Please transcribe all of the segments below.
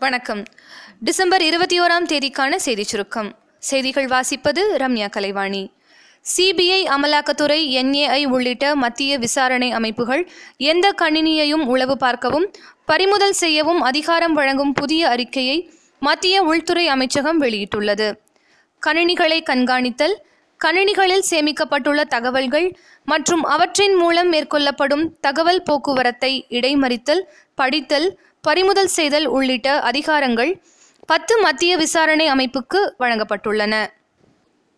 வணக்கம். டிசம்பர் இருபத்தி ஓராம் தேதிக்கான செய்திச் சுருக்கம். செய்திகள் வாசிப்பது ரம்யா கலைவாணி. சிபிஐ அமலாக்கத்துறை என்ஏஐ உள்ளிட்ட மத்திய விசாரணை அமைப்புகள் எந்த கணினியையும் உளவு பார்க்கவும் பறிமுதல் செய்யவும் அதிகாரம் வழங்கும் புதிய அறிக்கையை மத்திய உள்துறை அமைச்சகம் வெளியிட்டுள்ளது. கணினிகளை கண்காணித்தல் கணினிகளில் சேமிக்கப்பட்டுள்ள தகவல்கள் மற்றும் அவற்றின் மூலம் மேற்கொள்ளப்படும் தகவல் போக்குவரத்தை இடைமறித்தல் படித்தல் பறிமுதல் செய்தல் உள்ளிட்ட அதிகாரங்கள் பத்து மத்திய விசாரணை அமைப்புக்கு வழங்கப்பட்டுள்ளன.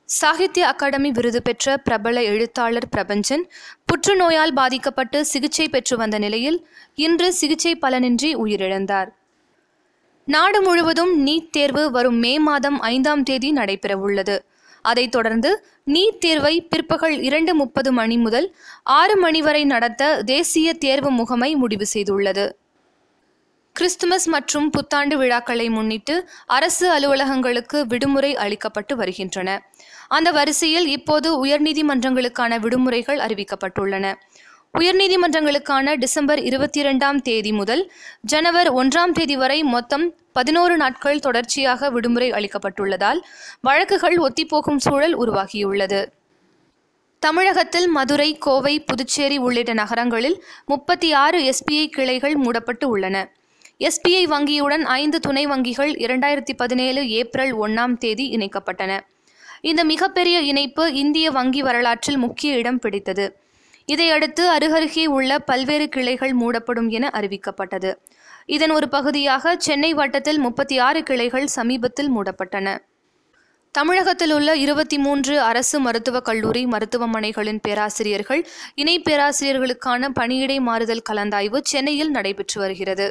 சாகித்ய அகாடமி விருது பெற்ற பிரபல எழுத்தாளர் பிரபஞ்சன் புற்றுநோயால் பாதிக்கப்பட்டு சிகிச்சை பெற்று வந்த நிலையில் இன்று சிகிச்சை பலனின்றி உயிரிழந்தார். நாடு முழுவதும் நீட் தேர்வு வரும் மே மாதம் ஐந்தாம் தேதி நடைபெறவுள்ளது. அதைத் தொடர்ந்து நீட் தேர்வை பிற்பகல் இரண்டு முப்பது மணி முதல் ஆறு மணி வரை நடத்த தேசிய தேர்வு முகமை முடிவு செய்துள்ளது. கிறிஸ்துமஸ் மற்றும் புத்தாண்டு விழாக்களை முன்னிட்டு அரசு அலுவலகங்களுக்கு விடுமுறை அளிக்கப்பட்டு வருகின்றன. அந்த வரிசையில் இப்போது உயர்நீதிமன்றங்களுக்கான விடுமுறைகள் அறிவிக்கப்பட்டுள்ளன. உயர்நீதிமன்றங்களுக்கான டிசம்பர் இருபத்தி இரண்டாம் தேதி முதல் ஜனவர் ஒன்றாம் தேதி வரை மொத்தம் பதினோரு நாட்கள் தொடர்ச்சியாக விடுமுறை அளிக்கப்பட்டுள்ளதால் வழக்குகள் ஒத்திப்போகும் சூழல் உருவாகியுள்ளது. தமிழகத்தில் மதுரை கோவை புதுச்சேரி உள்ளிட்ட நகரங்களில் முப்பத்தி ஆறு எஸ்பிஐ கிளைகள் மூடப்பட்டு உள்ளன. எஸ்பிஐ வங்கியுடன் ஐந்து துணை வங்கிகள் இரண்டாயிரத்தி பதினேழு ஏப்ரல் ஒன்றாம் தேதி இணைக்கப்பட்டன. இந்த மிகப்பெரிய இணைப்பு இந்திய வங்கி வரலாற்றில் முக்கிய இடம் பிடித்தது. இதையடுத்து அருகருகே உள்ள பல்வேறு கிளைகள் மூடப்படும் என அறிவிக்கப்பட்டது. இதன் ஒரு பகுதியாக சென்னை வட்டத்தில் முப்பத்தி ஆறு கிளைகள் சமீபத்தில் மூடப்பட்டன. தமிழகத்தில் உள்ள இருபத்தி மூன்று அரசு மருத்துவக் கல்லூரி மருத்துவமனைகளின் பேராசிரியர்கள் இணை பேராசிரியர்களுக்கான பணியிடை மாறுதல் கலந்தாய்வு சென்னையில் நடைபெற்று வருகிறது.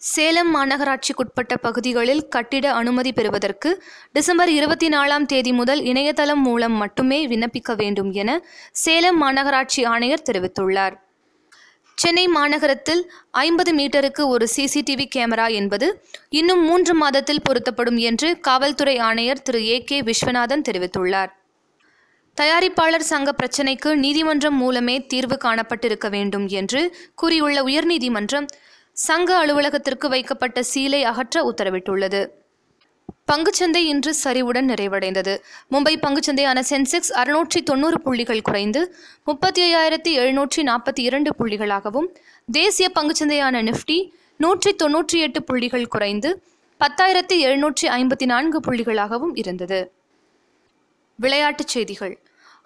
சேலம் மாநகராட்சிக்குட்பட்ட பகுதிகளில் கட்டிட அனுமதி பெறுவதற்கு டிசம்பர் இருபத்தி நாலாம் தேதி முதல் இணையதளம் மூலம் மட்டுமே விண்ணப்பிக்க வேண்டும் என சேலம் மாநகராட்சி ஆணையர் தெரிவித்துள்ளார். சென்னை மாநகரத்தில் ஐம்பது மீட்டருக்கு ஒரு சிசிடிவி கேமரா என்பது இன்னும் மூன்று மாதத்தில் பொருத்தப்படும் என்று காவல்துறை ஆணையர் திரு. ஏ. கே. விஸ்வநாதன் தெரிவித்துள்ளார். தயாரிப்பாளர் சங்க பிரச்சினைக்கு நீதிமன்றம் மூலமே தீர்வு காணப்பட்டிருக்க வேண்டும் என்று கூறியுள்ள உயர்நீதிமன்றம் சங்க அலுவலகத்திற்கு வைக்கப்பட்ட சீலை அகற்ற உத்தரவிட்டுள்ளது. பங்குச்சந்தை இன்று சரிவுடன் நிறைவடைந்தது. மும்பை பங்குச்சந்தையான சென்செக்ஸ் அறுநூற்றி தொண்ணூறு புள்ளிகள் குறைந்து முப்பத்தி ஐயாயிரத்தி எழுநூற்றி நாற்பத்தி இரண்டு புள்ளிகளாகவும் தேசிய பங்குச்சந்தையான நிஃப்டி நூற்றி தொன்னூற்றி எட்டு புள்ளிகள் குறைந்து பத்தாயிரத்தி எழுநூற்றி ஐம்பத்தி நான்கு புள்ளிகளாகவும் இருந்தது. விளையாட்டுச் செய்திகள்.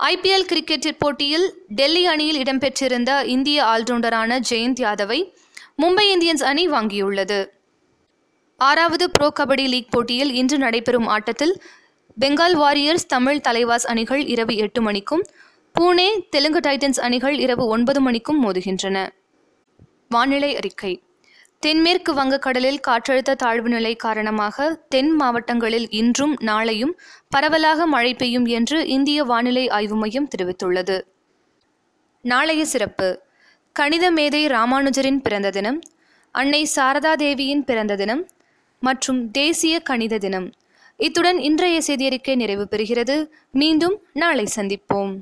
ஐபிஎல் கிரிக்கெட் போட்டியில் டெல்லி அணியில் இடம்பெற்றிருந்த இந்திய ஆல்ரவுண்டரான ஜெயந்த் யாதவை மும்பை இந்தியன்ஸ் அணி வாங்கியுள்ளது. ஆறாவது ப்ரோ கபடி லீக் போட்டியில் இன்று நடைபெறும் ஆட்டத்தில் பெங்கால் வாரியர்ஸ் தமிழ் தலைவாஸ் அணிகள் இரவு எட்டு மணிக்கும் பூனே தெலுங்கு டைட்டன்ஸ் அணிகள் இரவு ஒன்பது மணிக்கும் மோதுகின்றன. வானிலை அறிக்கை. தென்மேற்கு வங்கக்கடலில் காற்றழுத்த தாழ்வு நிலை காரணமாக தென் மாவட்டங்களில் இன்றும் நாளையும் பரவலாக மழை பெய்யும் என்று இந்திய வானிலை ஆய்வு மையம் தெரிவித்துள்ளது. நாளைய சிறப்பு. கணித மேதை ராமானுஜரின் பிறந்த தினம் அன்னை சாரதா தேவியின் பிறந்த தினம் மற்றும் தேசிய கணித தினம். இத்துடன் இன்றைய செய்தியறிக்கை நிறைவு பெறுகிறது. மீண்டும் நாளை சந்திப்போம்.